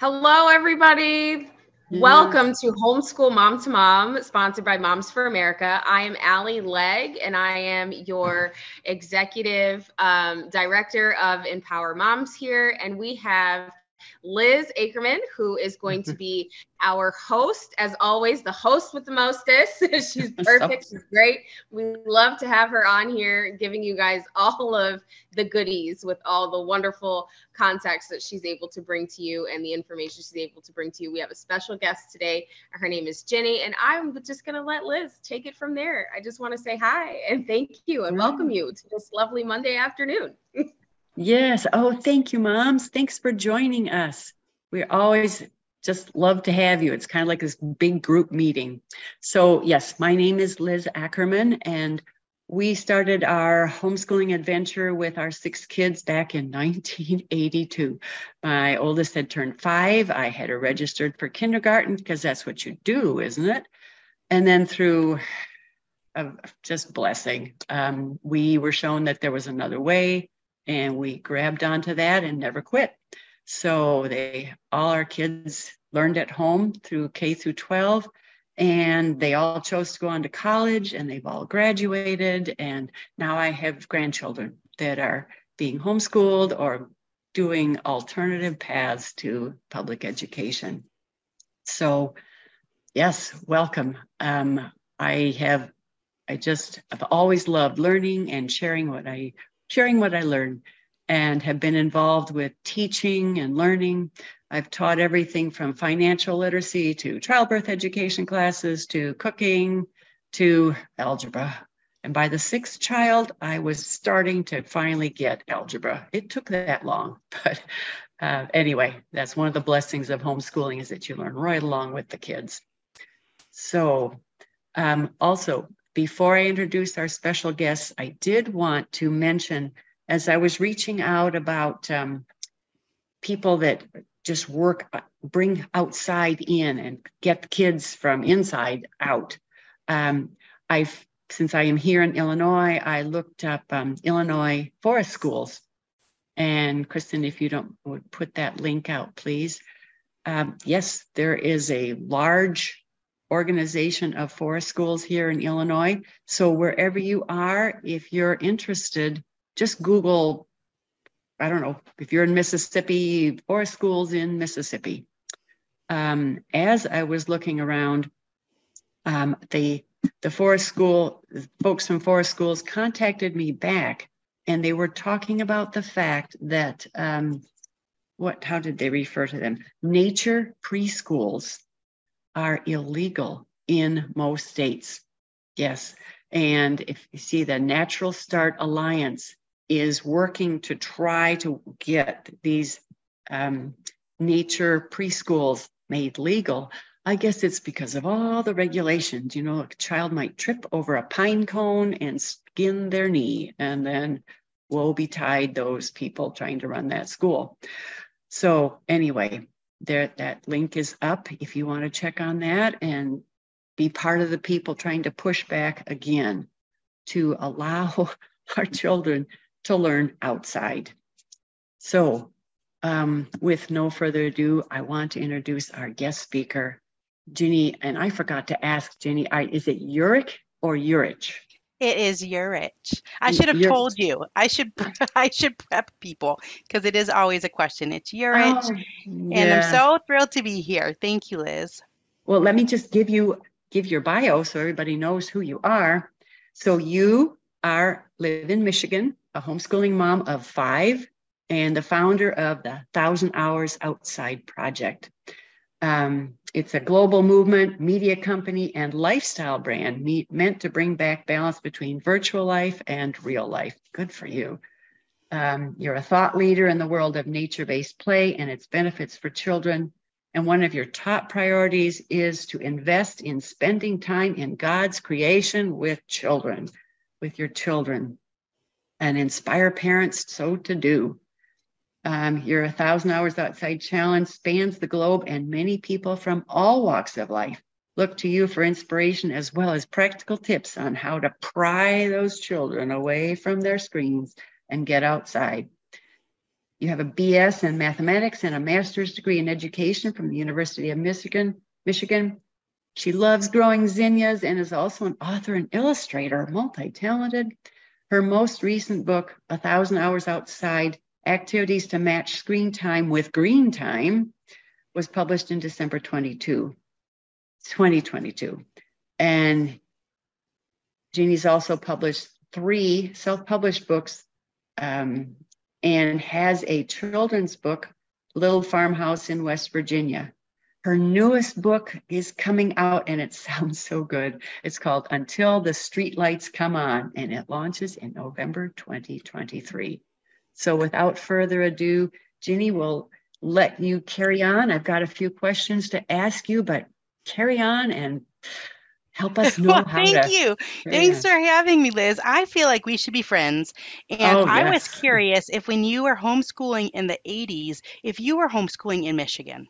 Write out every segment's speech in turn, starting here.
Hello, everybody. Welcome to Homeschool Mom to Mom, sponsored by Moms for America. I am Allie Legg, and I am your executive um, director of Empower Moms here. And we have Liz Ackerman, who is going to be our host, as always, the host with the mostest. She's perfect. She's great. We love to have her on here, giving you guys all of the goodies with all the wonderful context that she's able to bring to you and the information she's able to bring to you. We have a special guest today. Her name is Ginny, and I'm just going to let Liz take it from there. I just want to say hi and thank you and welcome you to this lovely Monday afternoon. Yes. Oh, thank you, moms. Thanks for joining us. We always just love to have you. It's kind of like this big group meeting. So, yes, my name is Liz Ackerman, and we started our homeschooling adventure with our six kids back in 1982. My oldest had turned five. I had her registered for kindergarten because that's what you do, isn't it? And then through just blessing, um, we were shown that there was another way and we grabbed onto that and never quit. So they all our kids learned at home through K through 12 and they all chose to go on to college and they've all graduated and now I have grandchildren that are being homeschooled or doing alternative paths to public education. So yes, welcome. Um, I have I just I've always loved learning and sharing what I sharing what I learned and have been involved with teaching and learning. I've taught everything from financial literacy to childbirth education classes to cooking to algebra. And by the sixth child, I was starting to finally get algebra. It took that long, but uh, anyway, that's one of the blessings of homeschooling is that you learn right along with the kids. So, um, also, before I introduce our special guests, I did want to mention as I was reaching out about um, people that just work, uh, bring outside in and get kids from inside out. Um, I've since I am here in Illinois, I looked up um, Illinois forest schools. And Kristen, if you don't would put that link out, please. Um, yes, there is a large organization of forest schools here in Illinois. So wherever you are, if you're interested, just Google, I don't know, if you're in Mississippi, forest schools in Mississippi. Um, as I was looking around, um, the the forest school folks from forest schools contacted me back, and they were talking about the fact that um, what how did they refer to them? Nature preschools are illegal in most states. Yes. And if you see the Natural Start Alliance is working to try to get these um, nature preschools made legal, I guess it's because of all the regulations. You know, a child might trip over a pine cone and skin their knee, and then woe betide those people trying to run that school. So, anyway, there that link is up if you want to check on that and be part of the people trying to push back again to allow our children to learn outside. So, um, with no further ado, I want to introduce our guest speaker, Ginny. And I forgot to ask Ginny, I, is it Uric or Urich? It is Urich. I should have told you. I should I should prep people because it is always a question. It's Urich. Oh, yeah. And I'm so thrilled to be here. Thank you, Liz. Well, let me just give you give your bio so everybody knows who you are. So you are live in Michigan, a homeschooling mom of five, and the founder of the Thousand Hours Outside Project. Um, it's a global movement, media company, and lifestyle brand meet, meant to bring back balance between virtual life and real life. Good for you. Um, you're a thought leader in the world of nature based play and its benefits for children. And one of your top priorities is to invest in spending time in God's creation with children, with your children, and inspire parents so to do. Um, your 1,000 Hours Outside Challenge spans the globe, and many people from all walks of life look to you for inspiration as well as practical tips on how to pry those children away from their screens and get outside. You have a BS in mathematics and a master's degree in education from the University of Michigan. Michigan. She loves growing zinnias and is also an author and illustrator, multi-talented. Her most recent book, A Thousand Hours Outside, Activities to Match Screen Time with Green Time, was published in December 22, 2022. And Jeannie's also published three self-published books um, and has a children's book, Little Farmhouse in West Virginia. Her newest book is coming out and it sounds so good. It's called Until the Streetlights Come On and it launches in November 2023. So without further ado, Ginny will let you carry on. I've got a few questions to ask you, but carry on and help us know well, how thank to. you. Thanks for having me, Liz. I feel like we should be friends. And Oh, I was curious if when you were homeschooling in the 80s, if you were homeschooling in Michigan.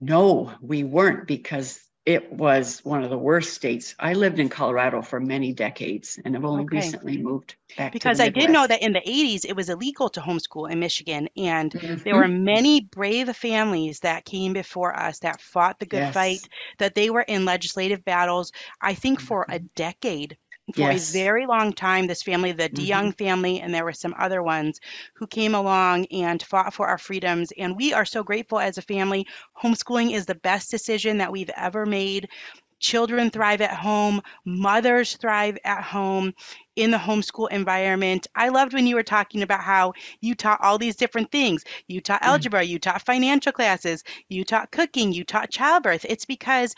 No, we weren't because it was one of the worst states. I lived in Colorado for many decades and have only Okay. recently moved back Because I did know that in the 80s it was illegal to homeschool in Michigan. And Mhm. there were many brave families that came before us that fought the good Yes. fight, that they were in legislative battles, I think for a decade. For Yes. a very long time, this family, the DeJonge family, and there were some other ones who came along and fought for our freedoms. And we are so grateful as a family. Homeschooling is the best decision that we've ever made. Children thrive at home, mothers thrive at home in the homeschool environment. I loved when you were talking about how you taught all these different things. You taught Mm. algebra, you taught financial classes, you taught cooking, you taught childbirth. It's because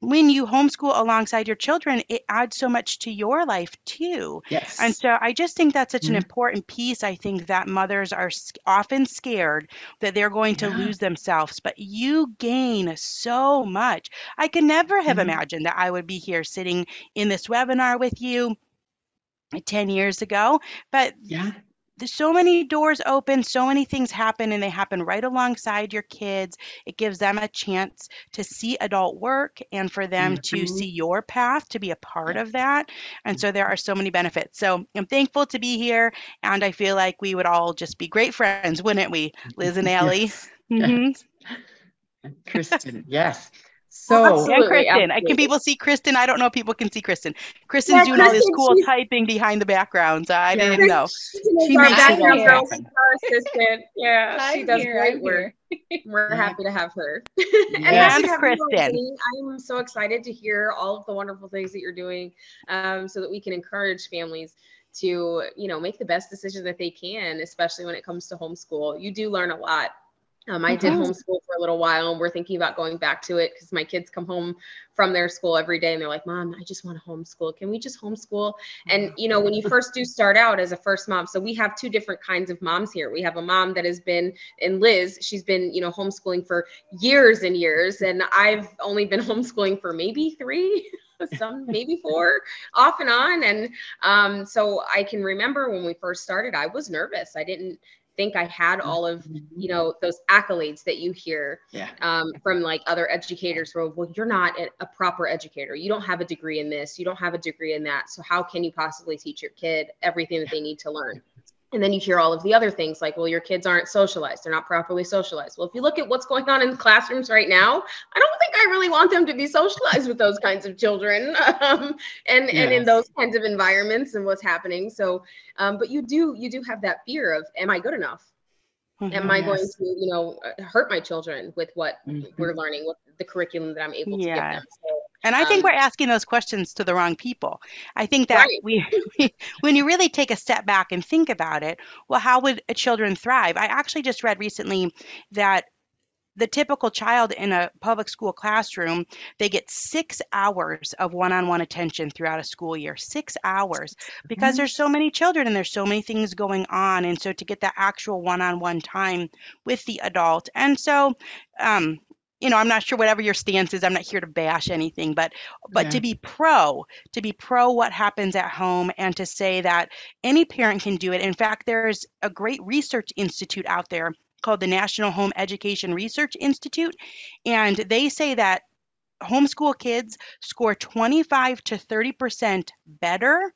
when you homeschool alongside your children, it adds so much to your life too. Yes. And so I just think that's such an Mhm. important piece. I think that mothers are often scared that they're going to Yeah. lose themselves, but you gain so much. I could never have Mhm. imagined that I would be here sitting in this webinar with you 10 years ago, but yeah. There's so many doors open, so many things happen, and they happen right alongside your kids. It gives them a chance to see adult work and for them to Mhm. see your path, to be a part Yes. of that. And so there are so many benefits. So I'm thankful to be here, and I feel like we would all just be great friends, wouldn't we, Liz and Allie? Yes. Mhm. Yes. And Kristen, yes. Well, So, And Kristen. I, absolutely. can people see Kristen? I don't know if people can see Kristen. Kristen's Yeah, doing all this cool typing behind the background. So I Yeah. didn't know. Kristen is She our makes background girl, our assistant. Yeah, she I'm does here, great I'm work. We're Yeah. happy to have her. And happy to have you on, Kristen. I'm so excited to hear all of the wonderful things that you're doing um, so that we can encourage families to, you know, make the best decision that they can, especially when it comes to homeschool. You do learn a lot. Um, I did homeschool for a little while, and we're thinking about going back to it because my kids come home from their school every day and they're like, Mom, I just want to homeschool. Can we just homeschool? And you know, when you first do start out as a first mom, so we have two different kinds of moms here. We have a mom that has been, and Liz, she's been, you know, homeschooling for years and years, and I've only been homeschooling for maybe three. some maybe four off and on and um, so i can remember when we first started i was nervous i didn't think i had all of you know those accolades that you hear yeah. um, from like other educators well, you're not a, a proper educator. You don't have a degree in this. You don't have a degree in that. So how can you possibly teach your kid everything that they need to learn? And then you hear all of the other things like, well, your kids aren't socialized. They're not properly socialized. Well, if you look at what's going on in classrooms right now, I don't think I really want them to be socialized with those kinds of children um, and, and in those kinds of environments and what's happening. So, um, but you do, you do have that fear of, am I good enough? am I going to, you know, hurt my children with what Mhm. we're learning, with the curriculum that I'm able to give them? So, And I think Um, we're asking those questions to the wrong people. I think that Right. we, when you really take a step back and think about it, well, how would a children thrive? I actually just read recently that the typical child in a public school classroom, they get six hours of one-on-one attention throughout a school year. Six hours because there's so many children and there's so many things going on. And so to get that actual one-on-one time with the adult. And so, um, you know, I'm not sure whatever your stance is. I'm not here to bash anything, but but Yeah. to be pro, to be pro what happens at home and to say that any parent can do it. In fact, there's a great research institute out there called the National Home Education Research Institute, and they say that homeschool kids score 25 to 30% better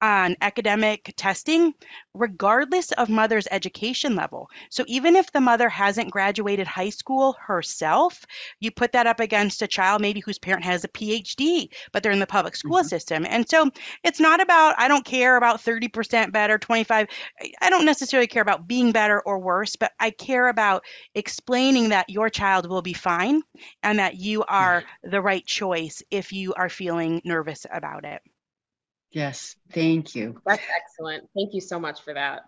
on academic testing, regardless of mother's education level. So even if the mother hasn't graduated high school herself, you put that up against a child maybe whose parent has a PhD, but they're in the public school mm-hmm. system. And so it's not about, I don't care about 30% better, 25. I don't necessarily care about being better or worse, but I care about explaining that your child will be fine and that you are the right choice if you are feeling nervous about it. Yes, thank you. That's excellent. Thank you so much for that.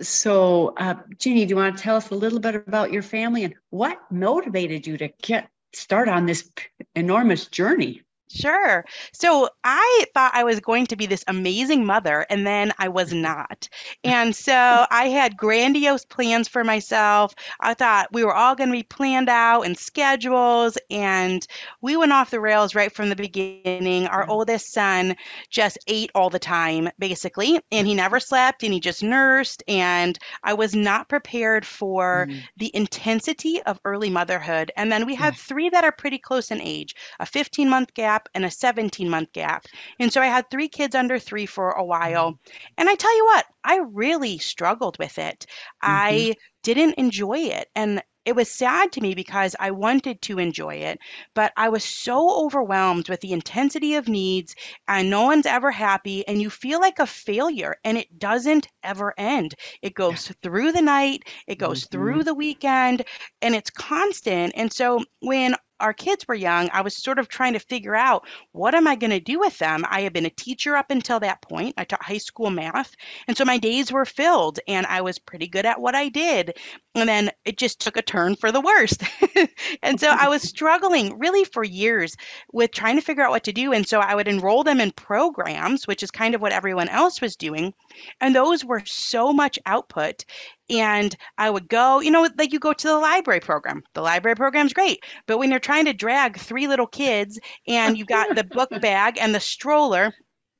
So, uh, Jeannie, do you want to tell us a little bit about your family and what motivated you to get start on this enormous journey? Sure. So I thought I was going to be this amazing mother, and then I was not. And so I had grandiose plans for myself. I thought we were all going to be planned out and schedules, and we went off the rails right from the beginning. Our mm-hmm. oldest son just ate all the time, basically, and he never slept and he just nursed. And I was not prepared for mm-hmm. the intensity of early motherhood. And then we had three that are pretty close in age a 15 month gap gap and a 17 month gap. And so I had three kids under three for a while. Mm-hmm. And I tell you what, I really struggled with it. Mm-hmm. I didn't enjoy it. And it was sad to me because I wanted to enjoy it, but I was so overwhelmed with the intensity of needs, and no one's ever happy, and you feel like a failure, and it doesn't ever end. It goes through the night, it goes mm-hmm. through the weekend, and it's constant. And so when our kids were young, I was sort of trying to figure out what am I going to do with them. I had been a teacher up until that point. I taught high school math, and so my days were filled, and I was pretty good at what I did. And then it just took a turn for the worst. and so I was struggling really for years with trying to figure out what to do. And so I would enroll them in programs, which is kind of what everyone else was doing. And those were so much output and I would go, you know, like you go to the library program. The library program's great, but when you're trying to drag three little kids and you got the book bag and the stroller,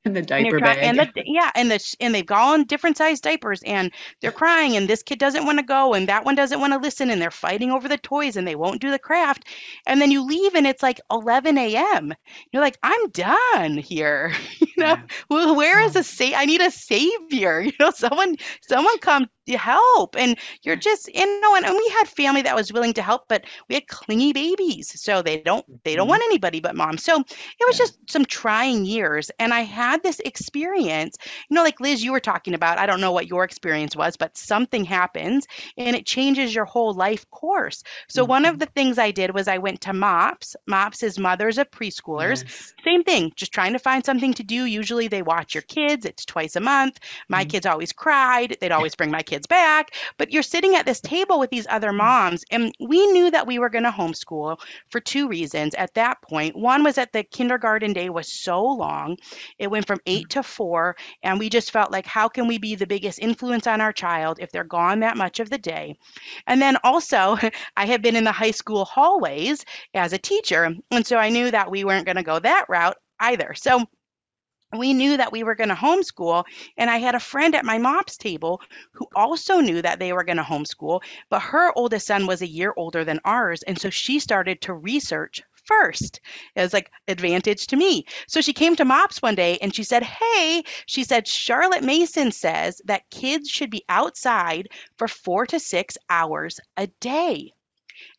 and the diaper and bag. And the, yeah, and the and they've gone different sized diapers and they're crying and this kid doesn't want to go and that one doesn't want to listen and they're fighting over the toys and they won't do the craft. And then you leave and it's like 11 a.m. You're like, I'm done here. you know, yeah. well, where is a sa- I need a savior. You know, someone someone come help and you're just you know and, and we had family that was willing to help but we had clingy babies so they don't they don't mm-hmm. want anybody but mom so it was just some trying years and i had this experience you know like liz you were talking about i don't know what your experience was but something happens and it changes your whole life course so mm-hmm. one of mm-hmm. the things i did was i went to mops mops is mothers of preschoolers yes. same thing just trying to find something to do usually they watch your kids it's twice a month my mm-hmm. kids always cried they'd always bring my kids kids back, but you're sitting at this table with these other mm. moms. And we knew that we were going to homeschool for two reasons at that point. One was that the kindergarten day was so long, it went from eight mm. to four. And we just felt like, how can we be the biggest influence on our child if they're gone that much of the day? And then also, I had been in the high school hallways as a teacher. And so I knew that we weren't going to go that route either. So we knew that we were going to homeschool and i had a friend at my mom's table who also knew that they were going to homeschool but her oldest son was a year older than ours and so she started to research first. It was like advantage to me. So she came to mops one day and she said hey she said charlotte mason says that kids should be outside for four to six hours a day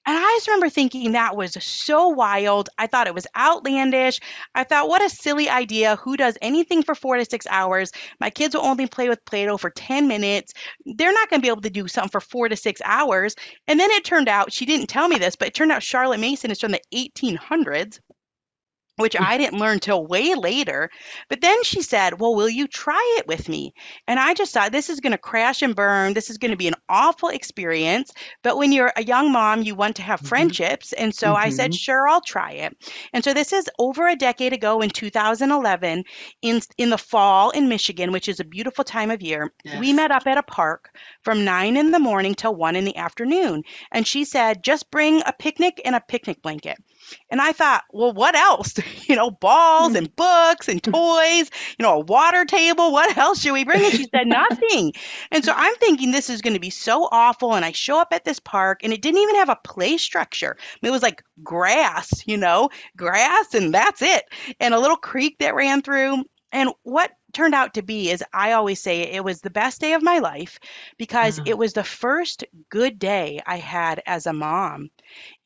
and I just remember thinking that was so wild. I thought it was outlandish. I thought, what a silly idea. Who does anything for four to six hours? My kids will only play with Play Doh for 10 minutes. They're not going to be able to do something for four to six hours. And then it turned out, she didn't tell me this, but it turned out Charlotte Mason is from the 1800s which I didn't learn till way later. But then she said, Well, will you try it with me? And I just thought, this is going to crash and burn. This is going to be an awful experience. But when you're a young mom, you want to have mm-hmm. friendships. And so mm-hmm. I said, mm-hmm. Sure, I'll try it. And so this is over a decade ago in 2011 in, in the fall in Michigan, which is a beautiful time of year. Yes. We met up at a park from nine in the morning till one in the afternoon. And she said, Just bring a picnic and a picnic blanket. And I thought, well, what else? you know, balls mm. and books and mm. toys, you know, a water table. What else should we bring? And she said, nothing. And so mm. I'm thinking this is going to be so awful. And I show up at this park and it didn't even have a play structure. I mean, it was like grass, you know, grass and that's it. And a little creek that ran through. And what turned out to be is I always say it was the best day of my life because Mm. it was the first good day I had as a mom.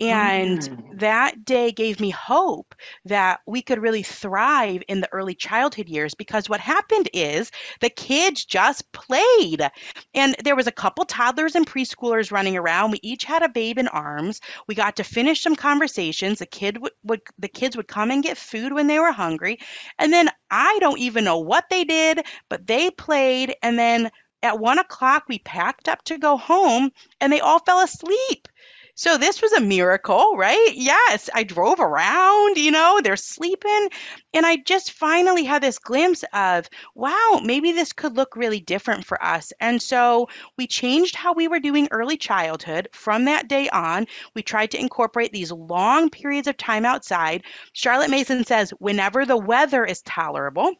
And Mm. that day gave me hope that we could really thrive in the early childhood years because what happened is the kids just played. And there was a couple toddlers and preschoolers running around. We each had a babe in arms. We got to finish some conversations. The kid would, would the kids would come and get food when they were hungry. And then I don't even know what they did, but they played. And then at one o'clock, we packed up to go home and they all fell asleep. So this was a miracle, right? Yes, I drove around, you know, they're sleeping. And I just finally had this glimpse of, wow, maybe this could look really different for us. And so we changed how we were doing early childhood. From that day on, we tried to incorporate these long periods of time outside. Charlotte Mason says, whenever the weather is tolerable.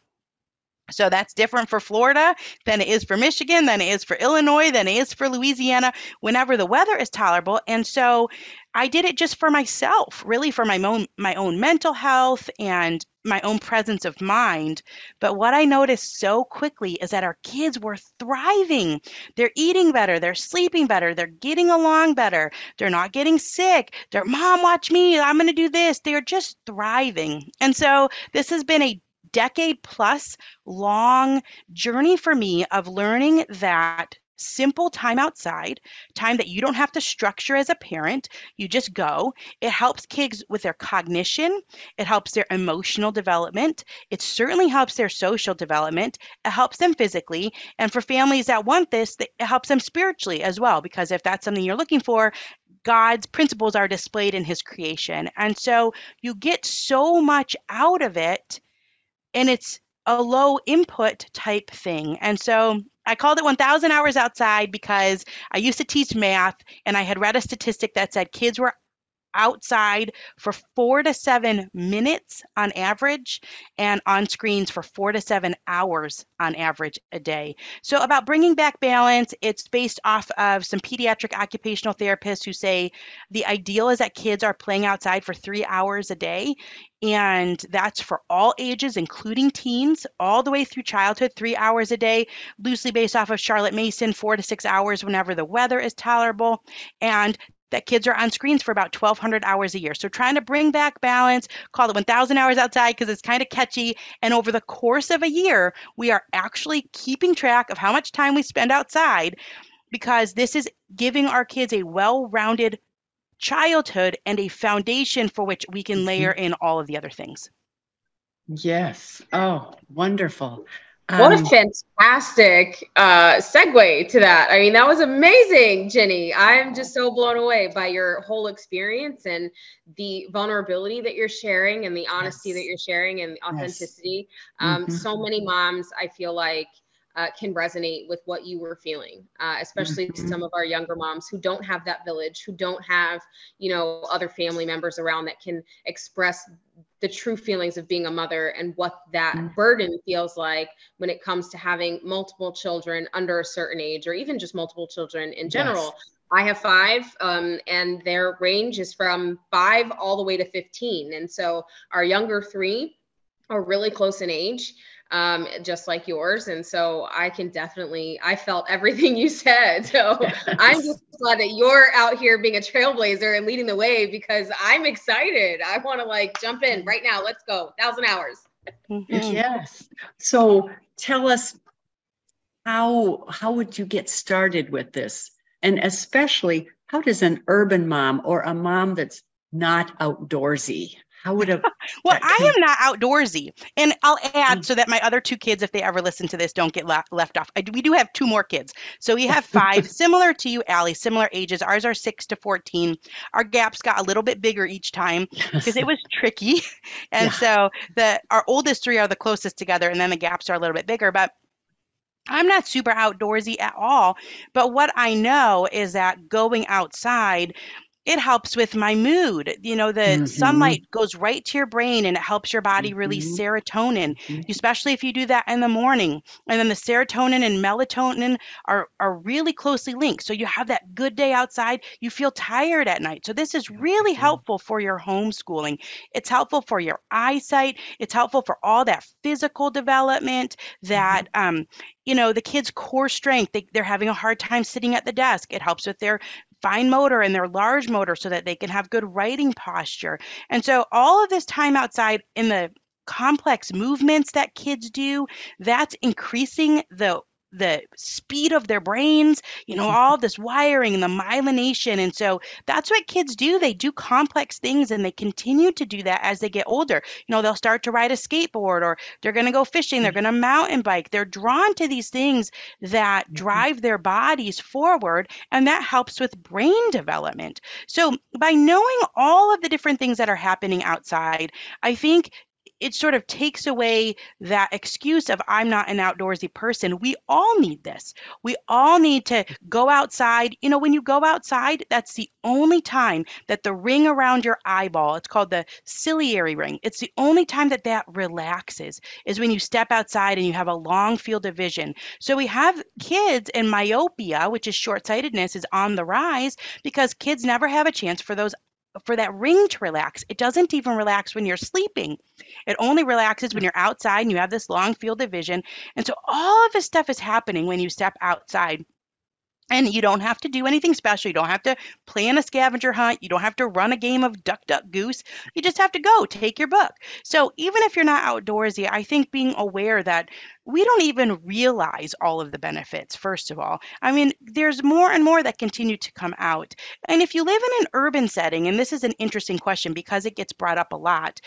So that's different for Florida than it is for Michigan, than it is for Illinois, than it is for Louisiana, whenever the weather is tolerable. And so I did it just for myself, really for my own my own mental health and my own presence of mind. But what I noticed so quickly is that our kids were thriving. They're eating better, they're sleeping better, they're getting along better, they're not getting sick. They're mom, watch me, I'm to do this. They're just thriving. And so this has been a decade plus long journey for me of learning that simple time outside, time that you don't have to structure as a parent, you just go. It helps kids with their cognition, it helps their emotional development, it certainly helps their social development, it helps them physically, and for families that want this, it helps them spiritually as well because if that's something you're looking for, God's principles are displayed in his creation. And so you get so much out of it and it's a low input type thing. And so I called it 1000 hours outside because I used to teach math and I had read a statistic that said kids were outside for four to seven minutes on average and on screens for four to seven hours on average a day. So, about bringing back balance, it's based off of some pediatric occupational therapists who say the ideal is that kids are playing outside for three hours a day. And that's for all ages, including teens, all the way through childhood, three hours a day, loosely based off of Charlotte Mason, four to six hours whenever the weather is tolerable. And that kids are on screens for about 1200 hours a year. So trying to bring back balance, call it 1000 hours outside because it's kind of catchy. And over the course of a year, we are actually keeping track of how much time we spend outside because this is giving our kids a well-rounded childhood and a foundation for which we can mm-hmm. layer in all of the other things. Yes. Oh, wonderful. What a Um, fantastic uh, segue to that. I mean, that was amazing, Ginny. I'm just so blown away by your whole experience and the vulnerability that you're sharing and the honesty Yes. that you're sharing and the Yes. authenticity. Um, Mhm. So many moms, I feel like, uh, can resonate with what you were feeling, uh, especially Mhm. some of our younger moms who don't have that village, who don't have, you know, other family members around that can express the true feelings of being a mother and what that Mm. burden feels like when it comes to having multiple children under a certain age or even just multiple children in general. I have five, um, and their range is from five all the way to 15. And so our younger three are really close in age, um, just like yours. And so I can definitely, I felt everything you said. So I'm just glad that you're out here being a trailblazer and leading the way because I'm excited. I want to like jump in right now. Let's go. Thousand hours. Mhm. Yes. So tell us how how would you get started with this? And especially how does an urban mom or a mom that's not outdoorsy, how would a Well, I am not outdoorsy. And I'll add Mm. so that my other two kids, if they ever listen to this, don't get le- left off. I do, we do have two more kids. So we have five, similar to you, Allie, similar ages. Ours are six to 14. Our gaps got a little bit bigger each time because it was tricky. And Yeah. so the our oldest three are the closest together, and then the gaps are a little bit bigger. But I'm not super outdoorsy at all. But what I know is that going outside it helps with my mood. You know, the Mhm. sunlight goes right to your brain and it helps your body release Mhm. serotonin, Mhm. especially if you do that in the morning. And then the serotonin and melatonin are, are really closely linked. So you have that good day outside, you feel tired at night. So this is really Mhm. helpful for your homeschooling. It's helpful for your eyesight, it's helpful for all that physical development, that um, you know, the kids' core strength, they, they're having a hard time sitting at the desk. It helps with their fine motor and their large motor so that they can have good writing posture. And so all of this time outside in the complex movements that kids do, that's increasing the the speed of their brains, you know, all this wiring and the myelination. And so that's what kids do. They do complex things and they continue to do that as they get older. You know, they'll start to ride a skateboard or they're going to go fishing, they're going to mountain bike. They're drawn to these things that Mhm. drive their bodies forward and that helps with brain development. So by knowing all of the different things that are happening outside, I think it sort of takes away that excuse of I'm not an outdoorsy person. We all need this. We all need to go outside. You know, when you go outside, that's the only time that the ring around your eyeball, it's called the ciliary ring. It's the only time that that relaxes is when you step outside and you have a long field of vision. So we have kids and myopia, which is short-sightedness is on the rise because kids never have a chance for those for that ring to relax. It doesn't even relax when you're sleeping. It only relaxes when you're outside and you have this long field of vision. And so all of this stuff is happening when you step outside. And you don't have to do anything special. You don't have to plan a scavenger hunt. You don't have to run a game of duck, duck, goose. You just have to go take your book. So, even if you're not outdoorsy, I think being aware that we don't even realize all of the benefits, first of all. I mean, there's more and more that continue to come out. And if you live in an urban setting, and this is an interesting question because it gets brought up a lot,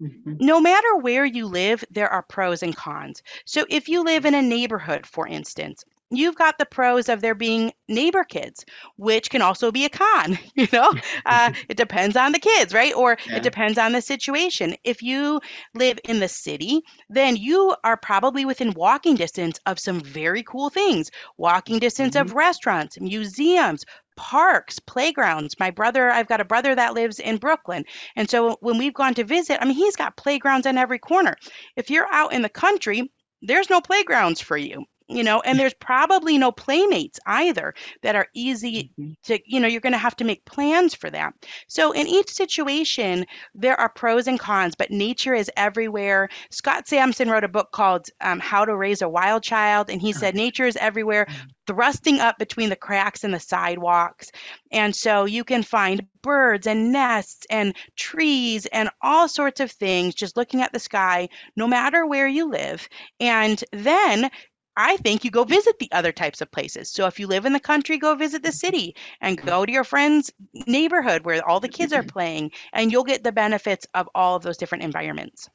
Mhm. no matter where you live, there are pros and cons. So if you live in a neighborhood, for instance, you've got the pros of there being neighbor kids, which can also be a con. You know, uh, it depends on the kids, right? Or Yeah. it depends on the situation. If you live in the city, then you are probably within walking distance of some very cool things. Walking distance of restaurants, museums, parks, playgrounds. My brother, I've got a brother that lives in Brooklyn. And so when we've gone to visit, I mean, he's got playgrounds on every corner. If you're out in the country, there's no playgrounds for you. You know, and there's probably no playmates either that are easy Mhm. to, you know, you're going to have to make plans for that. So in each situation, there are pros and cons, but nature is everywhere. Scott Sampson wrote a book called um, How to Raise a Wild Child, and he said nature is everywhere, thrusting up between the cracks in the sidewalks. And so you can find birds and nests and trees and all sorts of things just looking at the sky, no matter where you live. And then I think you go visit the other types of places. So if you live in the country, go visit the mm-hmm. city and go to your friend's neighborhood where all the kids are mm-hmm. playing, and you'll get the benefits of all of those different environments.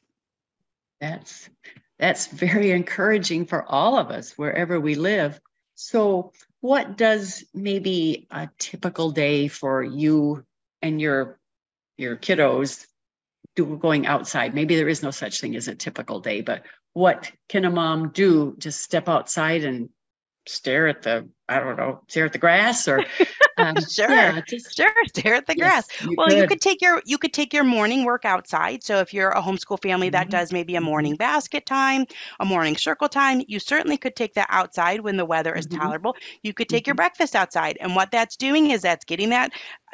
That's that's very encouraging for all of us wherever we live. So, what does maybe a typical day for you and your your kiddos do going outside? Maybe there is no such thing as a typical day, but what can a mom do? Just step outside and stare at the I don't know, stare at the grass or um, Sure. yeah, just Sure, stare at the grass. you Well, you could. could take your you could take your morning work outside. So if you're a homeschool family that Mhm. does maybe a Mhm. morning basket time, a morning circle time, you certainly could take that outside when the weather is Mhm. tolerable. You could take your Mhm. breakfast outside. And what that's doing is that's getting that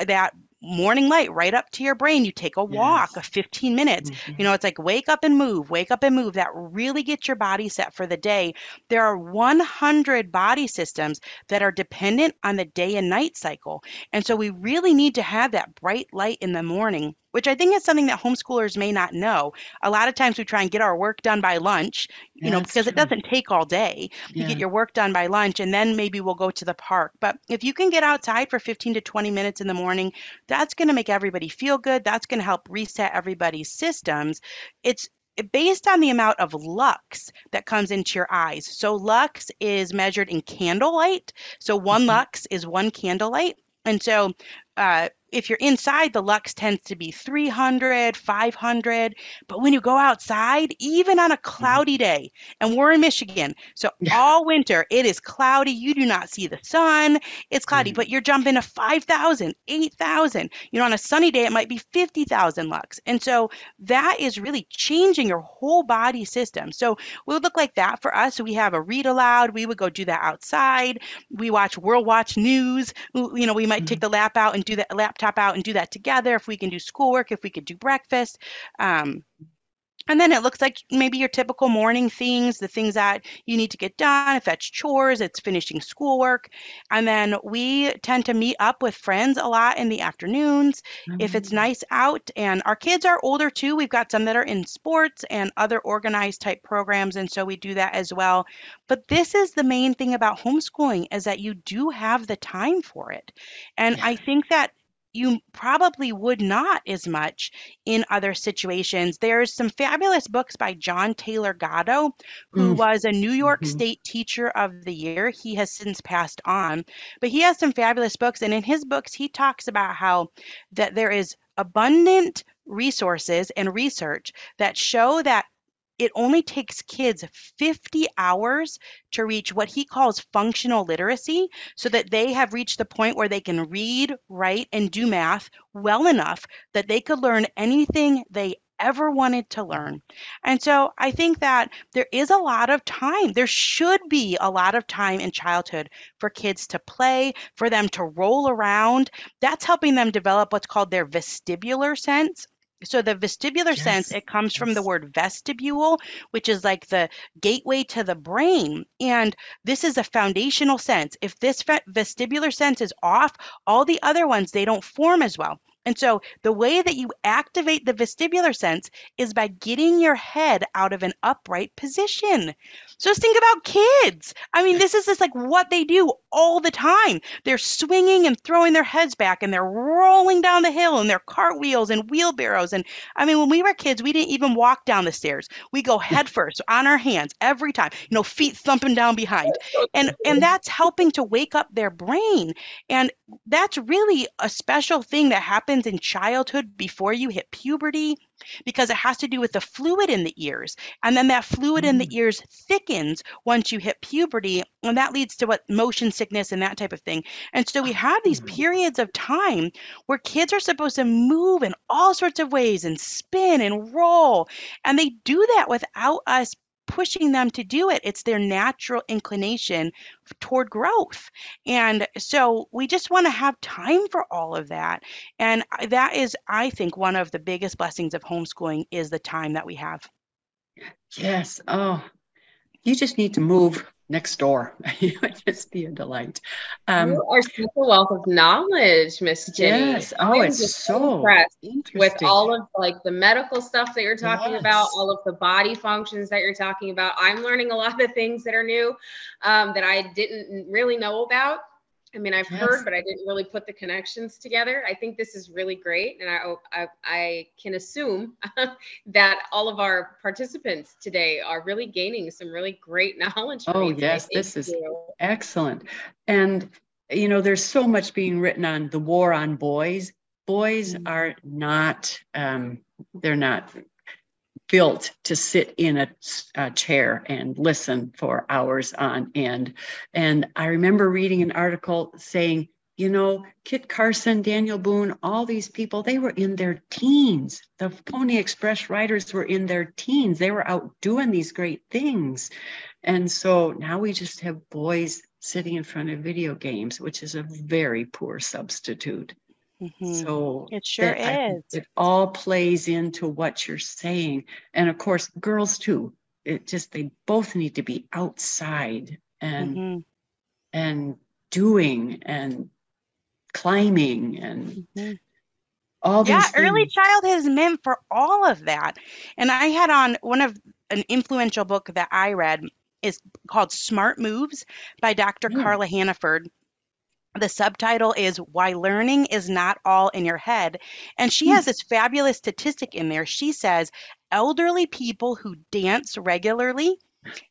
that morning light right up to your brain. You take a walk Yes. of 15 minutes. Mhm. You know, it's like wake up and move, wake up and move. That really gets your body set for the day. There are 100 body systems that are dependent on the day and night cycle. And so we really need to have that bright light in the morning, which I think is something that homeschoolers may not know. A lot of times we try and get our work done by lunch, you know, That's because it doesn't take all day. You Yeah. get your work done by lunch and then maybe we'll go to the park. But if you can get outside for 15 to 20 minutes in the morning, that's going to make everybody feel good. That's going to help reset everybody's systems. It's based on the amount of lux that comes into your eyes. So lux is measured in candlelight. So one Mhm. lux is one candlelight. And so uh, if you're inside, the lux tends to be 300, 500. But when you go outside, even on a Mm-hmm. cloudy day, and we're in Michigan, so all winter it is cloudy. You do not see the sun. It's cloudy, Mhm. but you're jumping to 5,000, 8,000. You know, on a sunny day, it might be 50,000 lux. And so that is really changing your whole body system. So we would look like that for us. So we have a read aloud. We would go do that outside. We watch World Watch News. You know, we might take the lap out and do that laptop out and do that together. If we can do schoolwork, if we could do breakfast. Um, and then it looks like maybe your typical morning things, the things that you need to get done. If that's chores, it's finishing schoolwork. And then we tend to meet up with friends a lot in the afternoons. If it's Mhm. nice out, and our kids are older too, we've got some that are in sports and other organized type programs. And so we do that as well. But this is the main thing about homeschooling is that you do have the time for it. And Yeah. I think that you probably would not as much in other situations. There's some fabulous books by John Taylor Gatto, who Mm. was a New York Mhm. State Teacher of the Year. He has since passed on, but he has some fabulous books. And in his books, he talks about how that there is abundant resources and research that show that it only takes kids 50 hours to reach what he calls functional literacy so that they have reached the point where they can read, write, and do math well enough that they could learn anything they ever wanted to learn. And so I think that there is a lot of time. There should be a lot of time in childhood for kids to play, for them to roll around. That's helping them develop what's called their vestibular sense. So the vestibular sense, it comes from the word vestibule, which is like the gateway to the brain. And this is a foundational sense. If this vestibular sense is off, all the other ones, they don't form as well. And so the way that you activate the vestibular sense is by getting your head out of an upright position. So just think about kids. I mean, this is just like what they do all the time. They're swinging and throwing their heads back and they're rolling down the hill and they're cartwheels and wheelbarrows. And I mean, when we were kids, we didn't even walk down the stairs. We go head first on our hands every time, you know, feet thumping down behind. And and that's helping to wake up their brain. And that's really a special thing that happens in childhood before you hit puberty because it has to do with the fluid in the ears. And then that fluid in the ears thickens once you hit puberty, and that leads to what motion sickness and that type of thing. And so we have these Mhm. periods of time where kids are supposed to move in all sorts of ways and spin and roll, and they do that without us pushing them to do it. It's their natural inclination toward growth. And so we just want to have time for all of that. And that is, I think, one of the biggest blessings of homeschooling is the time that we have. Yes. Oh, you just need to move next door. it would just be a delight. Um, you are such a wealth of knowledge, Miss Ginny. yes. Oh, I'm it's just so impressed interesting. with all of like the medical stuff that you're talking about, all of the body functions that you're talking about. I'm learning a lot of things that are new um, that I didn't really know about. I mean, I've Yes. heard, but I didn't really put the connections together. I think this is really great, and I I, I can assume that all of our participants today are really gaining some really great knowledge. from Oh, yes, this is you. excellent. And, you know, there's so much being written on the war on boys. Boys Mm-hmm. Mhm. are not, um, they're not built to sit in a chair and listen for hours on end. And I remember reading an article saying, you know, Kit Carson, Daniel Boone, all these people, they were in their teens. The Pony Express writers were in their teens. They were out doing these great things. And so now we just have boys sitting in front of video games, which is a very poor substitute. Mhm. So It sure that- I is. It all plays into what you're saying. And of course, girls too. It just, they both need to be outside and, Mhm. and doing and climbing and Mhm. all Yeah, these early childhood is meant for all of that. And I had on one of an influential book that I read is called Smart Moves by Dr. Mm. Carla Hannaford. The subtitle is Why Learning is Not All in Your Head. And she Hmm. has this fabulous statistic in there. She says elderly people who dance regularly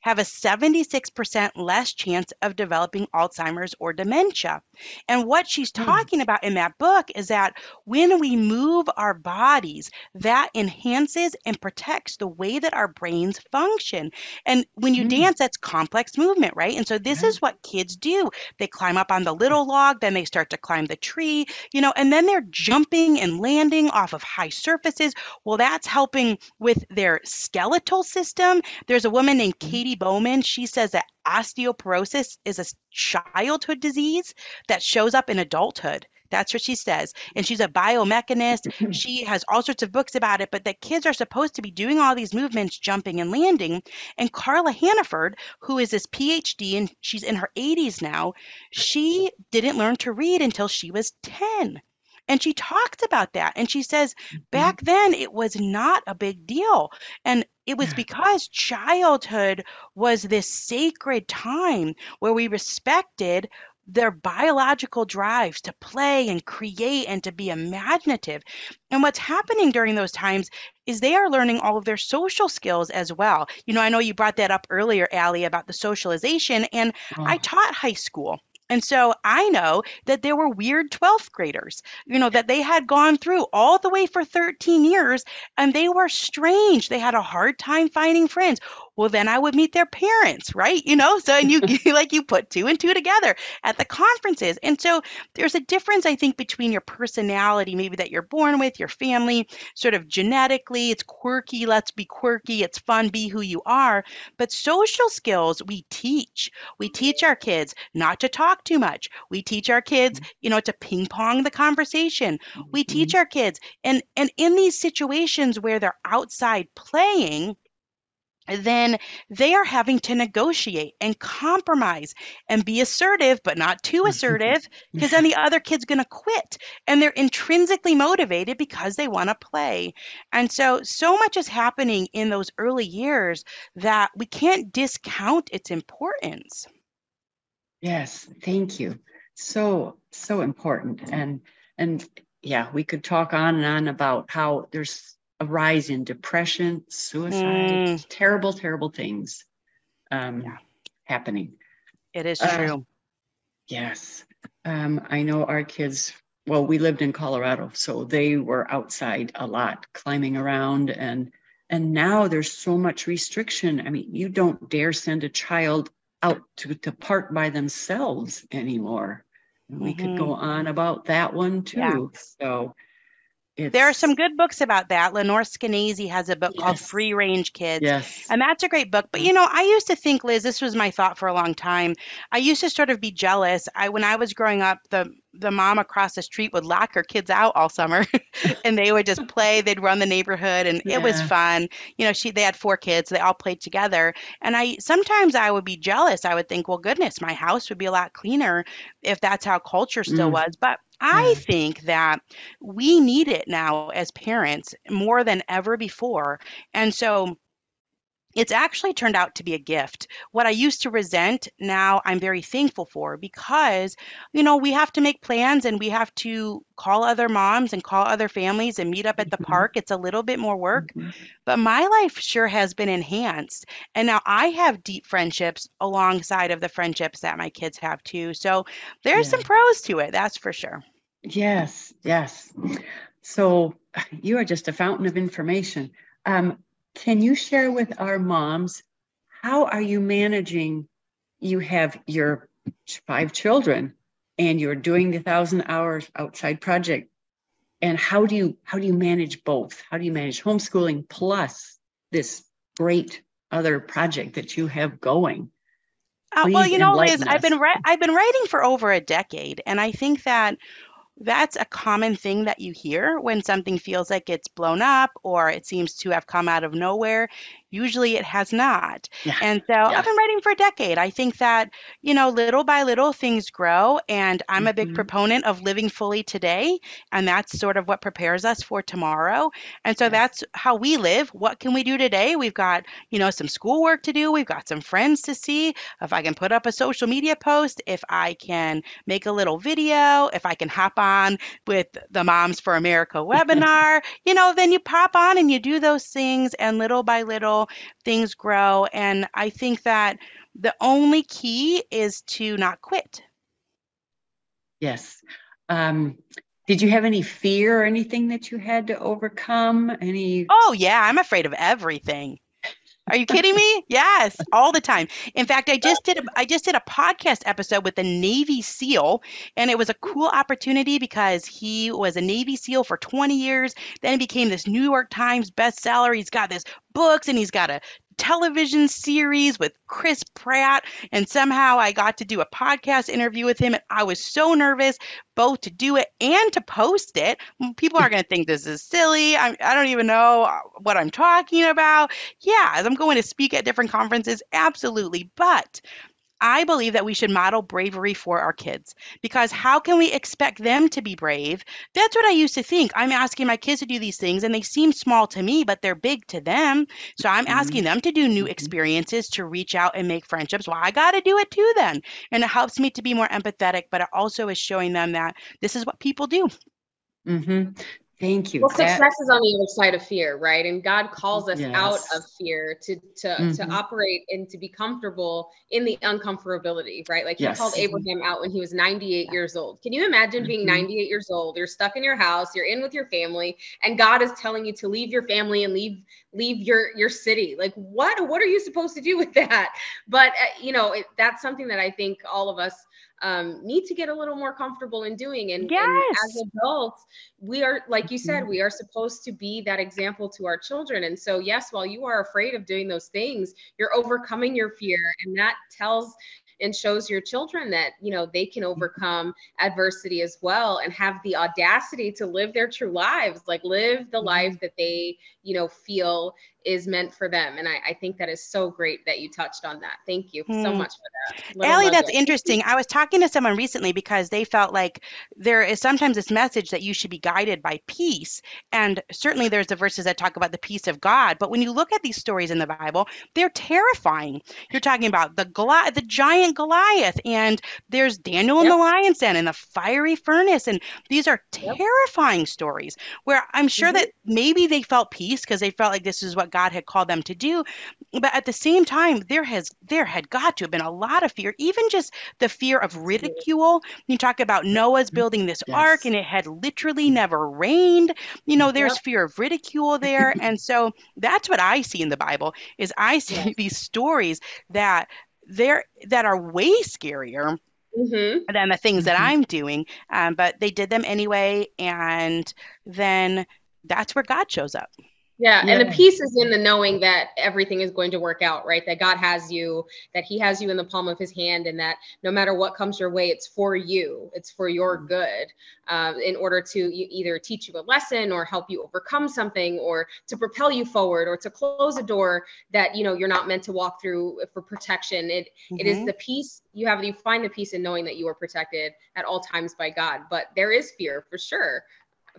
have a 76% less chance of developing Alzheimer's or dementia. And what she's Hmm. talking about in that book is that when we move our bodies, that enhances and protects the way that our brains function. And when you Mm. dance, that's complex movement, right? And so this Yeah. is what kids do. They climb up on the little log, then they start to climb the tree, you know, and then they're jumping and landing off of high surfaces. Well, that's helping with their skeletal system. There's a woman named. Mm-hmm. Katy Bowman. She says that osteoporosis is a childhood disease that shows up in adulthood. That's what she says. And she's a biomechanist. She has all sorts of books about it, but that kids are supposed to be doing all these movements, jumping and landing. And Carla Hannaford, who is this PhD and she's in her 80s now, she didn't learn to read until she was 10. And she talks about that. And she says mm-hmm. back then it was not a big deal. And it was Yeah. because childhood was this sacred time where we respected their biological drives to play and create and to be imaginative. And what's happening during those times is they are learning all of their social skills as well. You know, I know you brought that up earlier, Allie, about the socialization, and I Oh, taught high school. And so I know that there were weird 12th graders, you know, that they had gone through all the way for 13 years and they were strange. They had a hard time finding friends. Well, then I would meet their parents, right? You know, so and you like you put two and two together at the conferences. And so there's a difference, I think, between your personality, maybe that you're born with, your family, sort of genetically, it's quirky, let's be quirky, it's fun, be who you are. But social skills we teach. We teach our kids not to talk too much. We teach our kids, mm-hmm. you know, to ping pong the conversation. We teach mm-hmm. our kids and and in these situations where they're outside playing, then they are having to negotiate and compromise and be assertive, but not too assertive, because then the other kid's going to quit. And they're intrinsically motivated because they want to play. And so, so much is happening in those early years that we can't discount its importance. Yes, thank you. So, so important. And and yeah, we could talk on and on about how there's a rise in depression, suicide, Mm. terrible, terrible things um, Yeah. happening. It is Uh, true. Yes. Um, I know our kids, well, we lived in Colorado, so they were outside a lot, climbing around and and now there's so much restriction. I mean, you don't dare send a child out to, to park by themselves anymore. And we could go on about that one Mm-hmm. Yeah. too. So it's There are some good books about that. Lenore Skenazy has a book called Free Range Kids. yes. And that's a great book. But you know, I used to think, Liz, this was my thought for a long time. I used to sort of be jealous. I when I was growing up, the the mom across the street would lock her kids out all summer and they would just play. They'd run the neighborhood and it was fun. You know, she they had four kids, they all played together. And I sometimes I would be jealous. I would think, well, goodness, my house would be a lot cleaner if that's how culture still Mm. was. But I Yeah. think that we need it now as parents more than ever before. And so it's actually turned out to be a gift. What I used to resent, now I'm very thankful for because, you know, we have to make plans and we have to call other moms and call other families and meet up at the Mhm. park. It's a little bit more work, Mhm. but my life sure has been enhanced. And now I have deep friendships alongside of the friendships that my kids have too. So there's Yeah. some pros to it, that's for sure. Yes, yes. So you are just a fountain of information. Um, can you share with our moms how are you managing? You have your five children, and you're doing the thousand hours outside project. And how do you how do you manage both? How do you manage homeschooling plus this great other project that you have going? Uh, well, you know, Liz, enlighten I've been us. ri- I've been writing for over a decade, and I think that that's a common thing that you hear when something feels like it's blown up or it seems to have come out of nowhere. Usually it has not. Yeah. And so Yeah. I've been writing for a decade. I think that, you know, little by little things grow, and I'm a big Mhm. proponent of living fully today, and that's sort of what prepares us for tomorrow. And so Yes. that's how we live. What can we do today? We've got, you know, some schoolwork to do, we've got some friends to see. If I can put up a social media post, if I can make a little video, if I can hop on with the Moms for America webinar, you know, then you pop on and you do those things, and little by little, things grow. And I think that the only key is to not quit. Yes. Um, did you have any fear or anything that you had to overcome? Any? Oh, yeah, I'm afraid of everything. Are you kidding me? Yes, all the time. In fact, I just did a, I just did a podcast episode with a Navy SEAL, and it was a cool opportunity because he was a Navy SEAL for 20 years. Then he became this New York Times bestseller. He's got this books and he's got a television series with Chris Pratt. And somehow I got to do a podcast interview with him. And I was so nervous both to do it and to post it. People are going to think this is silly. I, I don't even know uh, what I'm talking about. Yeah, I'm going to speak at different conferences. Absolutely. But I believe that we should model bravery for our kids because how can we expect them to be brave? That's what I used to think. I'm asking my kids to do these things and they seem small to me, but they're big to them. So I'm asking them to do new Mhm. experiences, to reach out and make friendships. Well, I got to do it too then. And it helps me to be more empathetic, but it also is showing them that this is what people do. Mm-hmm. Thank you. Well, That- success is on the other side of fear, right? And God calls us out of fear to to Mhm. to operate and to be comfortable in the uncomfortability, right? Like He called Abraham out when he was 98 years old. Can you imagine being Mhm. 98 years old? You're stuck in your house, you're in with your family, and God is telling you to leave your family and leave leave your your city. Like what? What are you supposed to do with that? But uh, you know, it, that's something that I think all of us um, need to get a little more comfortable in doing. And, and as adults, we are, like you said, Mhm. we are supposed to be that example to our children. And so, yes, while you are afraid of doing those things, you're overcoming your fear. And that tells and shows your children that you know they can overcome adversity as well and have the audacity to live their true lives like live the Mhm. life that they you know feel is meant for them and I, I think that is so great that you touched on that thank you so Hmm. much for that Little Allie, that's nugget. interesting. I was talking to someone recently because they felt like there is sometimes this message that you should be guided by peace. And certainly there's the verses that talk about the peace of God. But when you look at these stories in the Bible, they're terrifying. You're talking about the Goli- the giant Goliath, and there's Daniel in Yep. the lion's den and the fiery furnace. And these are Yep. terrifying stories where I'm sure Mhm. that maybe they felt peace because they felt like this is what God had called them to do. But at the same time there has there had got to have been a lot of fear even just the fear of ridicule. You talk about noah's building this ark and it had literally never rained. You know there's Yep. fear of ridicule there. And so that's what i see in the bible is i see Yes. these stories that they're that are way scarier Mhm. than the things that Mhm. i'm doing. Um, but they did them anyway. And then that's where god shows up Yeah, and the peace is in the knowing that everything is going to work out, right? That God has you, that He has you in the palm of His hand, and that no matter what comes your way, it's for you, it's for your good, um, in order to either teach you a lesson or help you overcome something, or to propel you forward, or to close a door that you know you're not meant to walk through for protection. It it is Mhm. the peace you have. You find the peace in knowing that you are protected at all times by God, but there is fear for sure,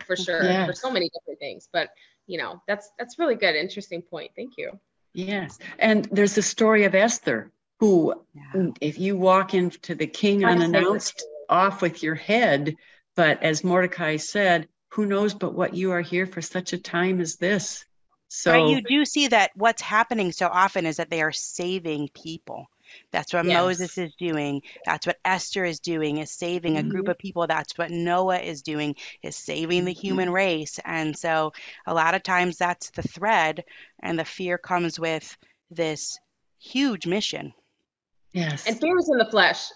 for sure, for so many different things, but you know that's that's really good interesting point thank you Yes. And there's the story of Esther, who, Yeah. Mm, if you walk into the king unannounced, off with your head. But as Mordecai said, who knows but what you are here for such a time as this? So, Right, you do see that what's happening so often is that they are saving people. That's what Yes. Moses is doing. That's what Esther is doing, is saving a group mm-hmm. of people. That's what Noah is doing, is saving the mm-hmm. human race. And so a lot of times that's the thread, and the fear comes with this huge mission. yes. and fear is in the flesh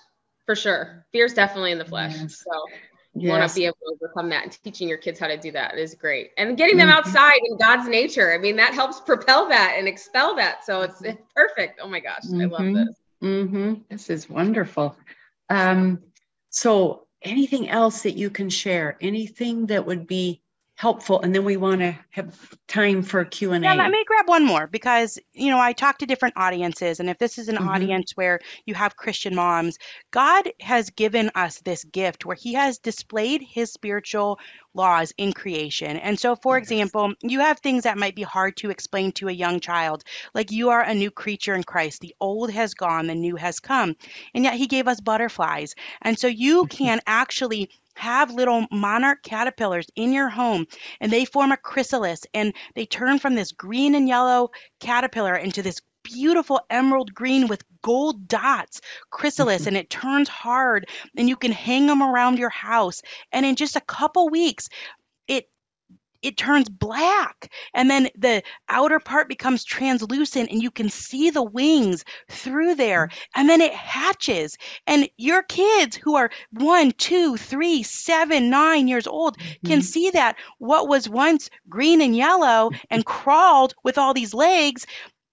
for sure fear is definitely in the flesh Yes. so you want to be able to overcome that and teaching your kids how to do that is great and getting them Mhm. outside in god's nature i mean that helps propel that and expel that so it's, mm-hmm. it's perfect oh my gosh i love this Mm-hmm. This is wonderful. Um, so, anything else that you can share? Anything that would be helpful? And then we want to have time for q&a Yeah, let me grab one more because, you know, I talk to different audiences. And if this is an Mhm. audience where you have Christian moms, God has given us this gift where He has displayed His spiritual laws in creation. And so, for Yes. example, you have things that might be hard to explain to a young child, like you are a new creature in Christ. The old has gone, the new has come. And yet He gave us butterflies. And so you can actually have little monarch caterpillars in your home and they form a chrysalis and they turn from this green and yellow caterpillar into this beautiful emerald green with gold dots chrysalis Mhm. and it turns hard and you can hang them around your house and in just a couple weeks it it turns black and then the outer part becomes translucent and you can see the wings through there and then it hatches and your kids who are one two three seven nine years old can Mhm. see that what was once green and yellow and crawled with all these legs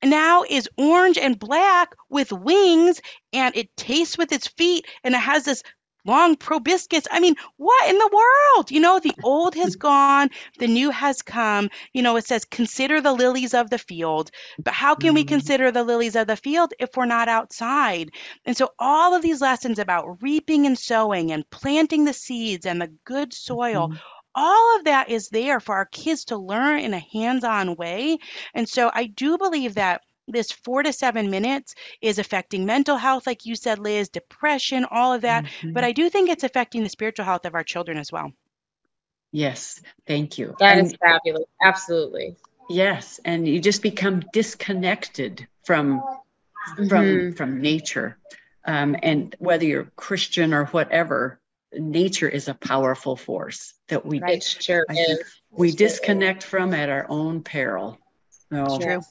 now is orange and black with wings and it tastes with its feet and it has this long proboscis. I mean, what in the world? You know, the old has gone, the new has come. You know, it says, consider the lilies of the field. But how can we Mhm. consider the lilies of the field if we're not outside? And so, all of these lessons about reaping and sowing and planting the seeds and the good soil Mhm. all of that is there for our kids to learn in a hands-on way. And so I do believe that this four to seven minutes is affecting mental health, like you said, Liz, depression, all of that. But Mhm. I do think it's affecting the spiritual health of our children as well. Yes, thank you. That And is fabulous. Absolutely. yes, and you just become disconnected from from Mhm. from nature. Um, and whether you're Christian or whatever, nature is a powerful force that we It sure I is. think we disconnect from at our own peril. So, True.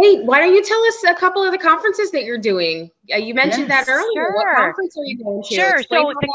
Hey, why don't you tell us a couple of the conferences that you're doing? Uh, you mentioned Yes. that earlier. Sure. What conference are you going to? Sure. Explain So the-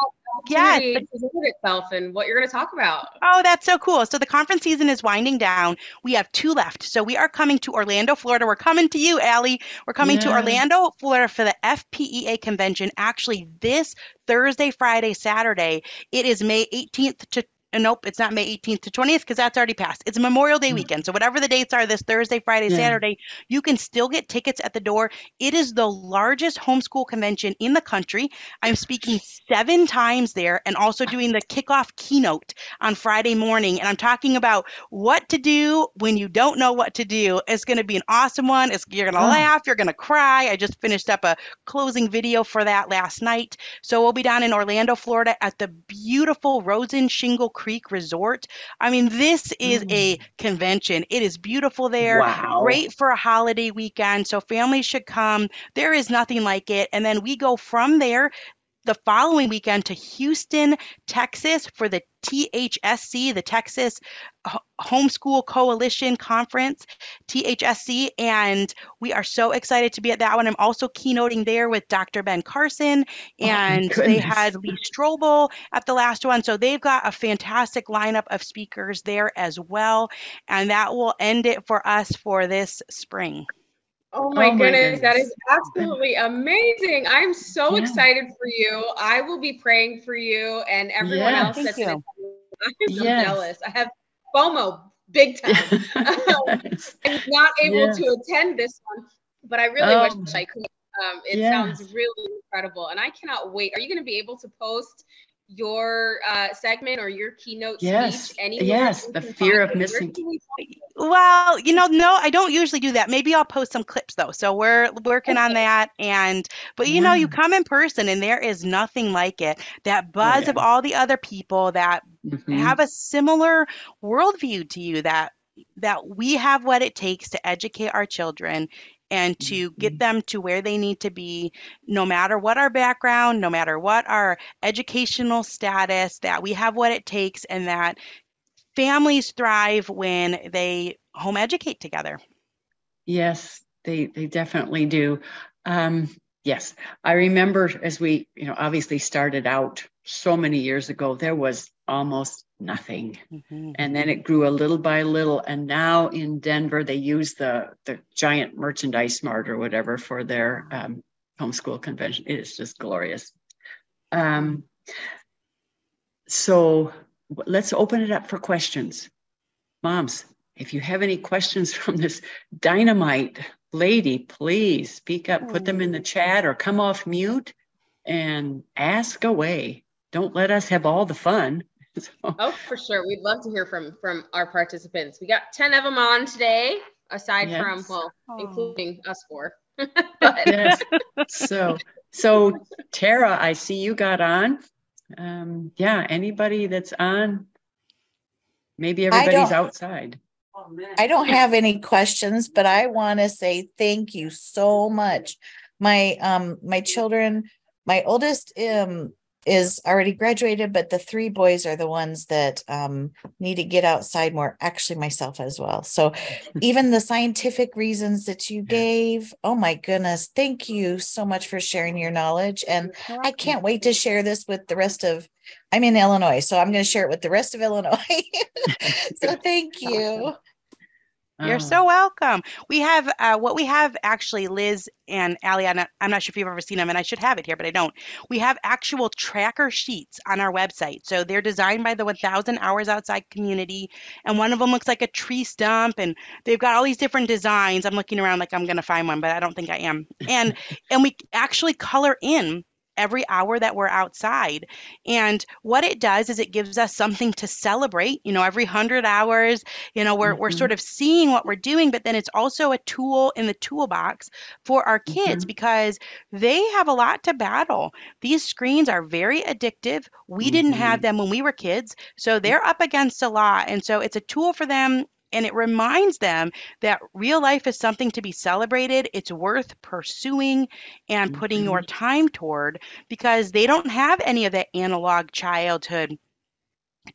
yes, presented itself and what you're going to talk about. Oh, that's so cool. So the conference season is winding down. We have two left. So we are coming to Orlando, Florida. We're coming to you, Allie. We're coming to Orlando, Florida for the FPEA convention actually this Thursday, Friday, Saturday. It is May 18th to uh, Nope, it's not May 18th to 20th because that's already passed. It's Memorial Day Mm. weekend. So, whatever the dates are this Thursday, Friday, Yeah. Saturday, you can still get tickets at the door. It is the largest homeschool convention in the country. I'm speaking seven times there and also doing the kickoff keynote on Friday morning. And I'm talking about what to do when you don't know what to do. It's going to be an awesome one. It's, you're going to Oh. laugh. You're going to cry. I just finished up a closing video for that last night. So we'll be down in Orlando, Florida at the beautiful Rosen Shingle Creek Resort. I mean, this is a mm. convention. It is beautiful there wow. great for a holiday weekend. So families should come. There is nothing like it. And then we go from there the following weekend to Houston, Texas for the THSC, the Texas Homeschool Coalition Conference, THSC. And we are so excited to be at that one. I'm also keynoting there with Dr. Ben Carson, Oh, and they had Lee Strobel at the last one. So they've got a fantastic lineup of speakers there as well. And that will end it for us for this spring. Oh my, Oh my goodness, that goodness. is absolutely amazing. I'm so Yeah. excited for you. I will be praying for you and everyone Yes. else Thank that's. I'm so Yes. jealous. I have FOMO big time. I'm not able Yes. to attend this one, but I really Oh. wish I could. Um, it Yes. sounds really incredible, and I cannot wait. Are you going to be able to post your uh, segment or your keynote Yes. speech anywhere? Yes, the fear of missing- can we find it? Well, you know, no, I don't usually do that. Maybe I'll post some clips though. So we're working on that. And, but you know, you come in person and there is nothing like it. That buzz of all the other people that Mhm. have a similar worldview to you that that we have what it takes to educate our children and to get them to where they need to be no matter what our background no matter what our educational status that we have what it takes and that families thrive when they home educate together Yes, they they definitely do. Um, yes, I remember as we, you know, obviously started out so many years ago, there was almost nothing, Mhm. and then it grew a little by little. And now in Denver, they use the the giant merchandise mart or whatever for their um, homeschool convention. It is just glorious. Um, so let's open it up for questions, moms. If you have any questions from this dynamite lady, please speak up, put them in the chat or come off mute and ask away. Don't let us have all the fun. So, Oh, for sure. We'd love to hear from from our participants. We got 10 of them on today, aside from, well, Aw. including us four. but yes. So, so Tara, I see you got on. Um, yeah, anybody that's on, maybe everybody's outside. I don't have any questions, but I want to say thank you so much. My um my children, my oldest um is already graduated, but the three boys are the ones that um need to get outside more, actually myself as well. So even the scientific reasons that you gave, oh my goodness, thank you so much for sharing your knowledge. And I can't wait to share this with the rest of I'm in Illinois, so I'm going to share it with the rest of Illinois. so thank you. You're Oh, so welcome. We have uh, what we have actually, Liz and Allie. I'm not, I'm not sure if you've ever seen them, and I should have it here, but I don't. We have actual tracker sheets on our website. So they're designed by the 1000 Hours Outside community, and one of them looks like a tree stump, and they've got all these different designs. I'm looking around like I'm gonna find one, but I don't think I am. And and we actually color in every hour that we're outside. And what it does is it gives us something to celebrate. You know, every 100 hours, you know, we're, we're Mhm. sort of seeing what we're doing, but then it's also a tool in the toolbox for our kids Mhm. because they have a lot to battle. These screens are very addictive. We didn't have Mhm. them when we were kids, so they're up against a lot. And so it's a tool for them. And it reminds them that real life is something to be celebrated. It's worth pursuing and putting your mm-hmm. time toward because they don't have any of that analog childhood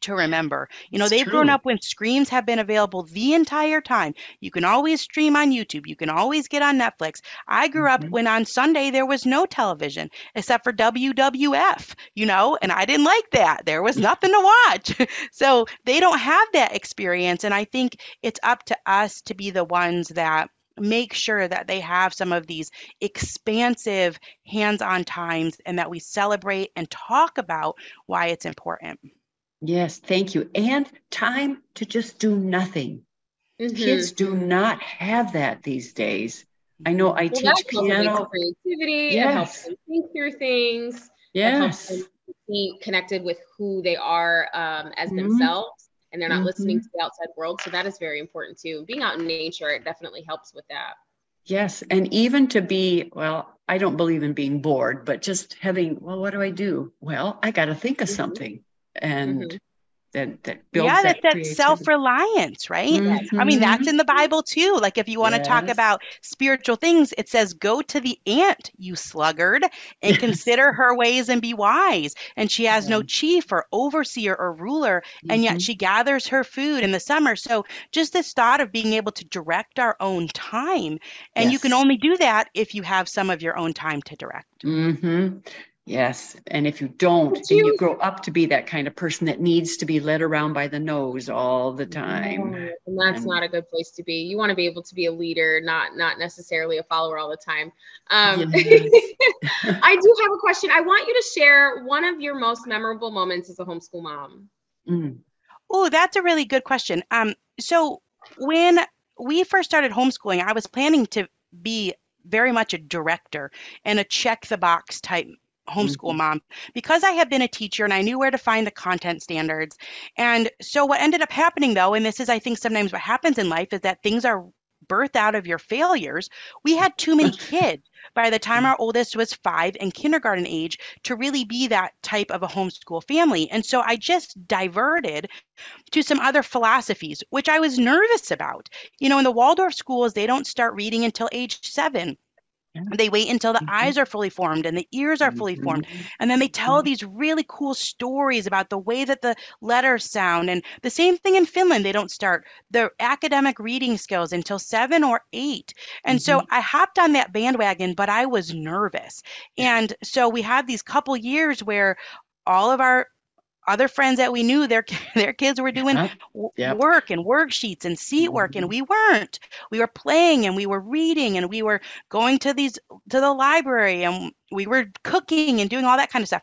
to remember. You know, It's they've grown up when screens have been available the entire time. You can always stream on YouTube, you can always get on Netflix. I grew up Mhm. when on Sunday there was no television except for WWF, you know, and I didn't like that. There was nothing to watch. so they don't have that experience. And I think it's up to us to be the ones that make sure that they have some of these expansive hands-on times and that we celebrate and talk about why it's important. Yes, thank you. And time to just do nothing. Mhm. Kids do not have that these days. I know I Well, teach piano. creativity. It helps them think through things. Yes. them be connected with who they are um, as Mhm. themselves, and they're not listening Mhm. to the outside world. So that is very important too. Being out in nature, it definitely helps with that. Yes. And even to be, well, I don't believe in being bored, but just having, well, what do I do? Well, I got to think of Mhm. something. And Mhm. that, that builds yeah, that that's that self-reliance, right? I mean, Mhm. that's in the Bible too. Like if you want to talk about spiritual things, it says, Go to the ant, you sluggard, and consider her ways and be wise. And she has no chief or overseer or ruler, and yet Mhm. she gathers her food in the summer. So just this thought of being able to direct our own time. And you can only do that if you have some of your own time to direct. hmm Yes. And if you don't, Would then you you- grow up to be that kind of person that needs to be led around by the nose all the time. No, and that's And- not a good place to be. You want to be able to be a leader, not not necessarily a follower all the time. Um, I do have a question. I want you to share one of your most memorable moments as a homeschool mom. Mm. Oh, that's a really good question. Um, so when we first started homeschooling, I was planning to be very much a director and a check the box type homeschool Mhm. mom because I had been a teacher and I knew where to find the content standards. And so what ended up happening though, and this is I think sometimes what happens in life is that things are birthed out of your failures. We had too many kids by the time our oldest was 5 and kindergarten age to really be that type of a homeschool family. And so I just diverted to some other philosophies, which I was nervous about. You know, in the Waldorf schools, they don't start reading until age seven. They wait until the Mhm. eyes are fully formed and the ears are fully formed. Mhm. And then they tell Mhm. these really cool stories about the way that the letters sound. And the same thing in Finland, they don't start their academic reading skills until seven or eight. And so I hopped on that bandwagon, but I was nervous. And so we had these couple years where all of our other friends that we knew their their kids were doing w- Yep. work and worksheets and seat work and Mhm. we weren't we were playing and we were reading and we were going to these to the library and we were cooking and doing all that kind of stuff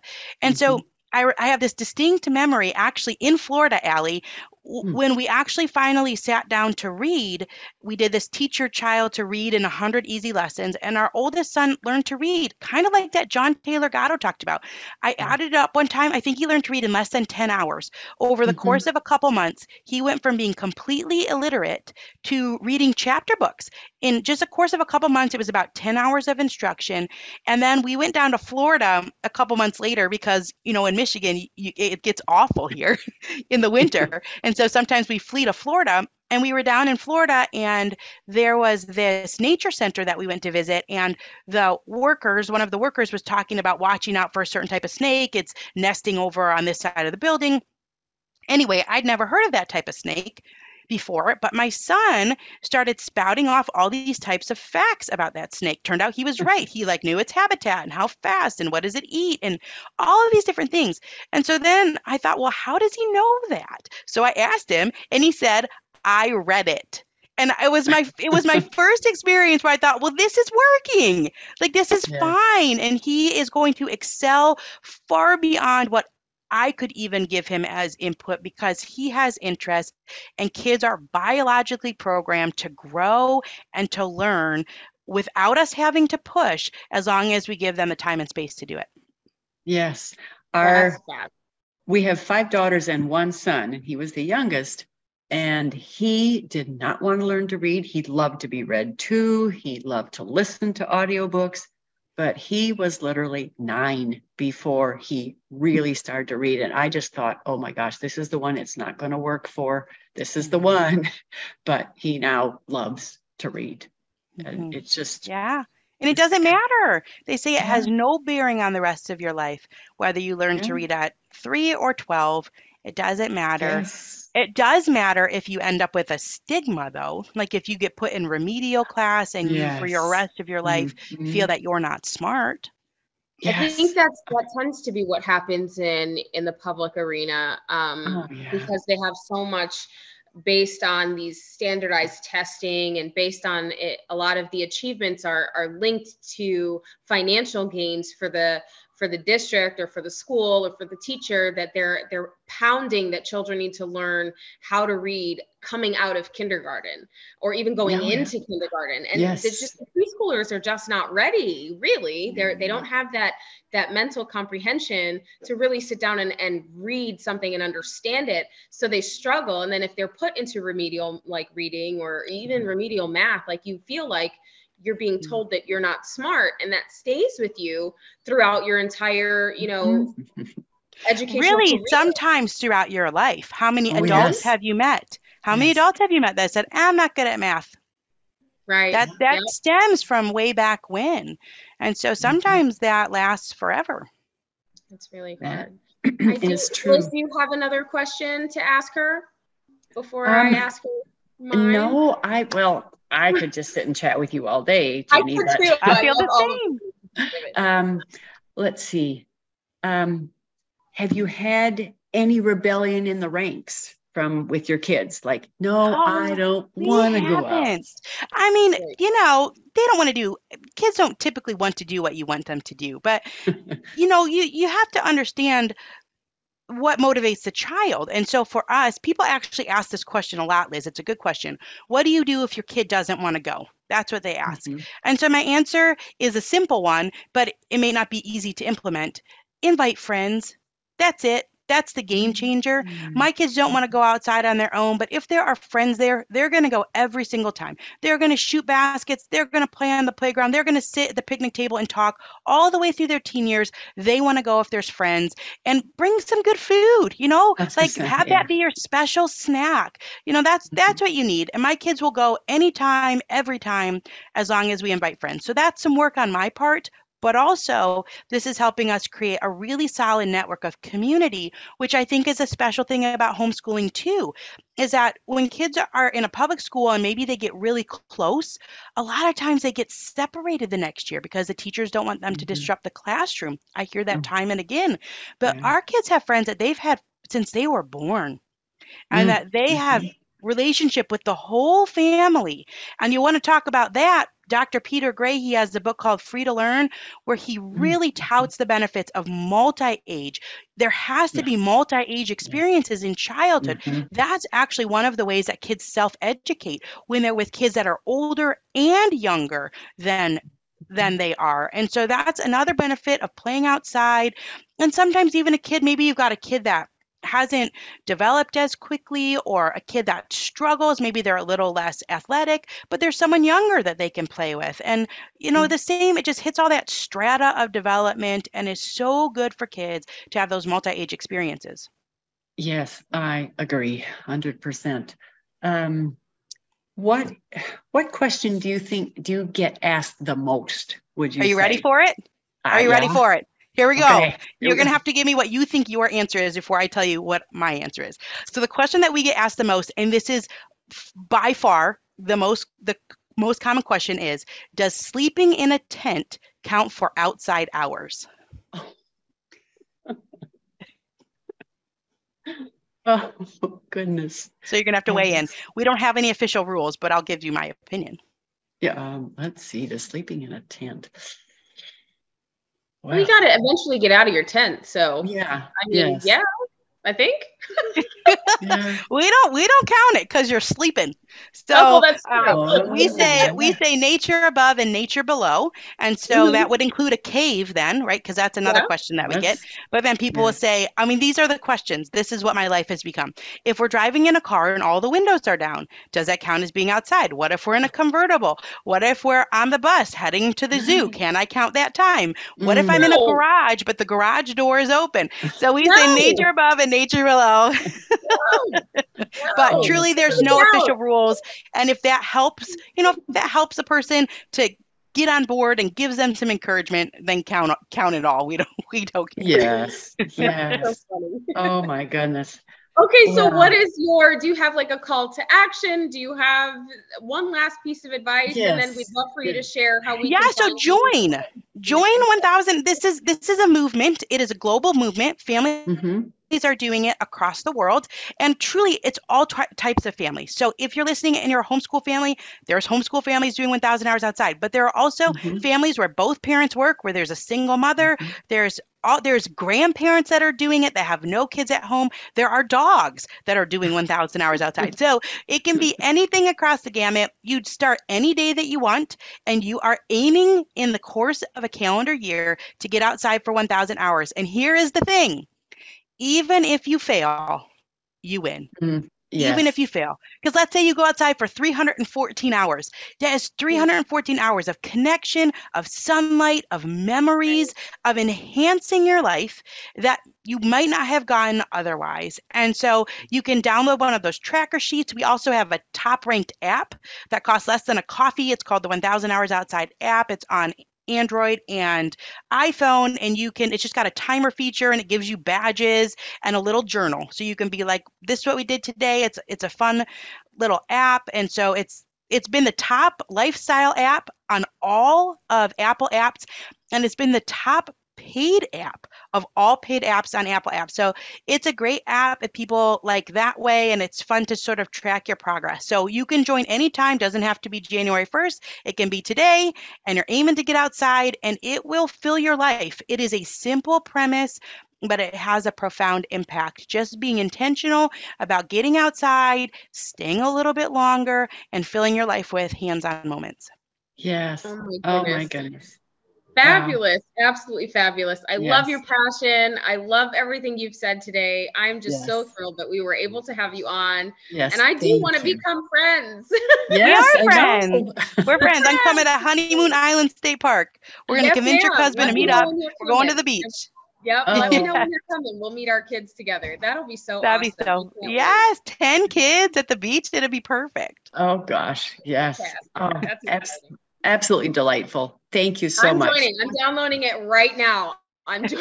and so I, I have this distinct memory actually in Florida, Allie, w- when we actually finally sat down to read, we did this Teach Your Child to read in 100 easy lessons. And our oldest son learned to read, kind of like that John Taylor Gatto talked about. I added it up one time. I think he learned to read in less than 10 hours. Over the Mhm. course of a couple months, he went from being completely illiterate to reading chapter books. In just a course of a couple months, it was about 10 hours of instruction. And then we went down to Florida a couple months later because, you know, in Michigan, you, it gets awful here in the winter. And so sometimes we flee to Florida. And we were down in Florida, and there was this nature center that we went to visit. And the workers, one of the workers was talking about watching out for a certain type of snake. It's nesting over on this side of the building. Anyway, I'd never heard of that type of snake before, but my son started spouting off all these types of facts about that snake. Turned out he was right. He like knew its habitat and how fast and what does it eat and all of these different things. And so then I thought, well, how does he know that? So I asked him and he said, I read it. And it was my it was my first experience where I thought, well, this is working. Like this is Yeah. fine. And he is going to excel far beyond what I could even give him as input because he has interest and kids are biologically programmed to grow and to learn without us having to push as long as we give them the time and space to do it. Yes. Our we have five daughters and one son, and he was the youngest. And he did not want to learn to read. He loved to be read to. He loved to listen to audiobooks, but he was literally nine before he really started to read. And I just thought, oh my gosh, this is the one it's not going to work for. This is the one. But he now loves to read. And Mhm. it's just, Yeah. And it doesn't matter. They say it has no bearing on the rest of your life, whether you learn to read at three or 12. It doesn't matter. yes. It does matter if you end up with a stigma, though. Like if you get put in remedial class and you, for your rest of your life, Mhm. feel that you're not smart. I think that's that tends to be what happens in in the public arena um, Oh, yeah. because they have so much based on these standardized testing and based on it, a lot of the achievements are are linked to financial gains for the for the district or for the school or for the teacher that they're they're pounding that children need to learn how to read coming out of kindergarten or even going Yeah, oh, yeah. into kindergarten. And Yes. it's just the preschoolers are just not ready really. They're they don't mm-hmm. have that that mental comprehension to really sit down and, and read something and understand it. So they struggle. And then if they're put into remedial like reading or even mm-hmm. remedial math like you feel like you're being Mhm. told that you're not smart and that stays with you throughout your entire you know education Really, sometimes throughout your life. How many Oh, adults yes. have you met? How many adults have you met that said, I'm not good at math? right That that Yep. stems from way back when. And so sometimes that lasts forever. that's really That good I do, is true. Liz, do you have another question to ask her before Um, I ask her mine? No, I well, I could just sit and chat with you all day, I Ginny. could but- too. I feel love the same. Um, let's see. Um, have you had any rebellion in the ranks from with your kids? Like, no, Oh, I don't want to go out. I mean, you know, they don't want to do kids don't typically want to do what you want them to do. But you know, you you have to understand what motivates the child. And so for us, people actually ask this question a lot, Liz. It's a good question. What do you do if your kid doesn't want to go? That's what they ask. Mhm. And so my answer is a simple one, but it may not be easy to implement. Invite friends. That's it. That's the game changer. My kids don't want to go outside on their own, but if there are friends there, they're going to go every single time. They're going to shoot baskets. They're going to play on the playground. They're going to sit at the picnic table and talk all the way through their teen years. They want to go if there's friends and bring some good food, you know, I like have yeah. that be your special snack. You know, that's that's what you need. And my kids will go anytime, every time, as long as we invite friends. So that's some work on my part. But also, this is helping us create a really solid network of community, which I think is a special thing about homeschooling too. Is that when kids are in a public school and maybe they get really close, a lot of times they get separated the next year because the teachers don't want them to Mhm. disrupt the classroom. I hear that Oh. time and again. But Yeah. our kids have friends that they've had since they were born and Mm. that they have relationship with the whole family and you want to talk about that Dr. Peter Gray, he has a book called Free to Learn, where he Mm. really touts the benefits of multi age. There has to be multi age experiences in childhood. Mhm. That's actually one of the ways that kids self educate when they're with kids that are older and younger than than they are. And so that's another benefit of playing outside. And sometimes even a kid, maybe you've got a kid that hasn't developed as quickly or a kid that struggles maybe they're a little less athletic but there's someone younger that they can play with and you know Mm. the same it just hits all that strata of development and is so good for kids to have those multi-age experiences Yes, I agree, hundred percent. Um, what what question do you think do you get asked the most? Would you? are you ready for it are you ready for it here we go Okay, here You're going to have to give me what you think your answer is before I tell you what my answer is. So the question that we get asked the most and this is by far the most the most common question is does sleeping in a tent count for outside hours? Oh goodness. So you're going to have to weigh in. We don't have any official rules, but I'll give you my opinion. Yeah. Um, let's see. The sleeping in a tent. Well, you got to eventually get out of your tent. So, Yeah. I mean, yes. yeah, I think. Yeah. We don't we don't count it cuz you're sleeping. So oh, well, that's true. Oh. we say we say nature above and nature below. And so Mhm. that would include a cave then right? Because that's another Yeah. question that we get. But then people will say i mean these are the questions. This is what my life has become. If we're driving in a car and all the windows are down does that count as being outside? What if we're in a convertible? What if we're on the bus heading to the zoo? Can i count that time? What if i'm in a garage but the garage door is open? So we say nature above and nature below but No. truly there's no official rules and if that helps you know if that helps a person to get on board and gives them some encouragement then count count it all we don't we don't care. Yes. Yes. funny. oh my goodness. Okay, so Wow. what is your? Do you have like a call to action? Do you have one last piece of advice? And then we'd love for you to share how we. yeah can so find you. join join 1000 this is this is a movement it is a global movement families hmm are doing it across the world and truly it's all ty- types of families so if you're listening and you're a homeschool family there's homeschool families doing 1000 hours outside but there are also Mhm. families where both parents work where there's a single mother Mhm. there's all there's grandparents that are doing it that have no kids at home. There are dogs that are doing 1000 hours outside. So it can be anything across the gamut. You'd start any day that you want and you are aiming in the course of a calendar year to get outside for 1000 hours. And here is the thing even if you fail you win Yes. even if you fail. Because let's say you go outside for 314 hours. That is 314 hours of connection, of sunlight, of memories, of enhancing your life that you might not have gotten otherwise. And so you can download one of those tracker sheets. We also have a top ranked app that costs less than a coffee. It's called the 1000 Hours Outside app. It's on Android and iPhone, and you can, it's just got a timer feature and it gives you badges and a little journal. So you can be like, this is what we did today. It's it's a fun little app. And so it's it's been the top lifestyle app on all of Apple apps, and it's been the top paid app of all paid apps on Apple apps. So it's a great app if people like that way, and it's fun to sort of track your progress. So you can join anytime, doesn't have to be January 1st. It can be today, and you're aiming to get outside, and it will fill your life. It is a simple premise but it has a profound impact. Just being intentional about getting outside, staying a little bit longer, and filling your life with hands on moments. Yes. Oh my Oh my goodness. Goodness. Fabulous, absolutely fabulous. I love your passion. I love everything you've said today. I'm just so thrilled that we were able to have you on. Yes. And I do want to become friends. Yes, are friends. We're friends. I'm coming to Honeymoon Island State Park. We're going to Yes, convince your husband Let to meet know up. We're going to the beach. Yep. Let me know when you're coming. We'll meet our kids together. That'll be so That'd be awesome. so. We can't wait. Yes, 10 kids at the beach. It'd be perfect. Oh gosh. Yes. Fantastic. Oh, That's abs- exciting. Absolutely delightful. Thank you so I'm much. joining. I'm downloading it right now. I'm joining.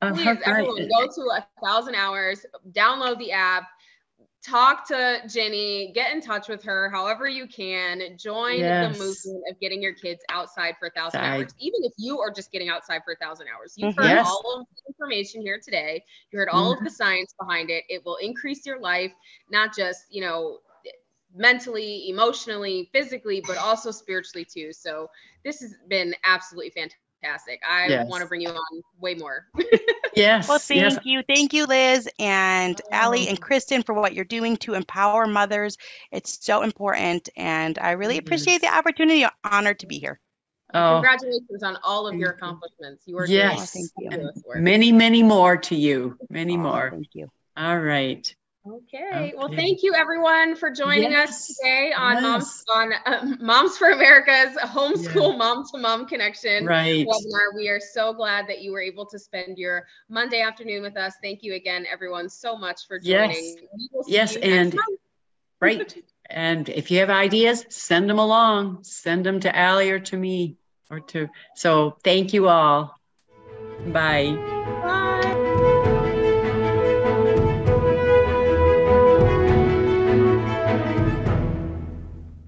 Uh, Please, right. everyone, go to a thousand hours, download the app, talk to Ginny, get in touch with her however you can. Join Yes. the movement of getting your kids outside for a thousand Outside. hours, even if you are just getting outside for a thousand hours. You've Mhm. heard Yes. all of the information here today. You heard all Mm-hmm. of the science behind it. It will increase your life, not just, you know, mentally, emotionally, physically, but also spiritually too. So this has been absolutely fantastic. I Yes. want to bring you on way more. Yes. Well, thank yes. you. Thank you, Liz and Allie and oh. Kristen for what you're doing to empower mothers. It's so important. And I really mm-hmm. appreciate the is. opportunity. Honored to be here. Oh, Congratulations on all of your accomplishments. You are Yes. doing Thank you. many, many more to you. Many Aw, more. Thank you. All right. Okay. Well, thank you everyone for joining us today on Moms on uh, Moms for America's homeschool mom to mom connection Right. webinar. We are so glad that you were able to spend your Monday afternoon with us. Thank you again, everyone, so much for joining. Yes. We will see Yes, and-. Right. And if you have ideas, send them along. Send them to Allie or to me or to. So thank you all. Bye. Bye.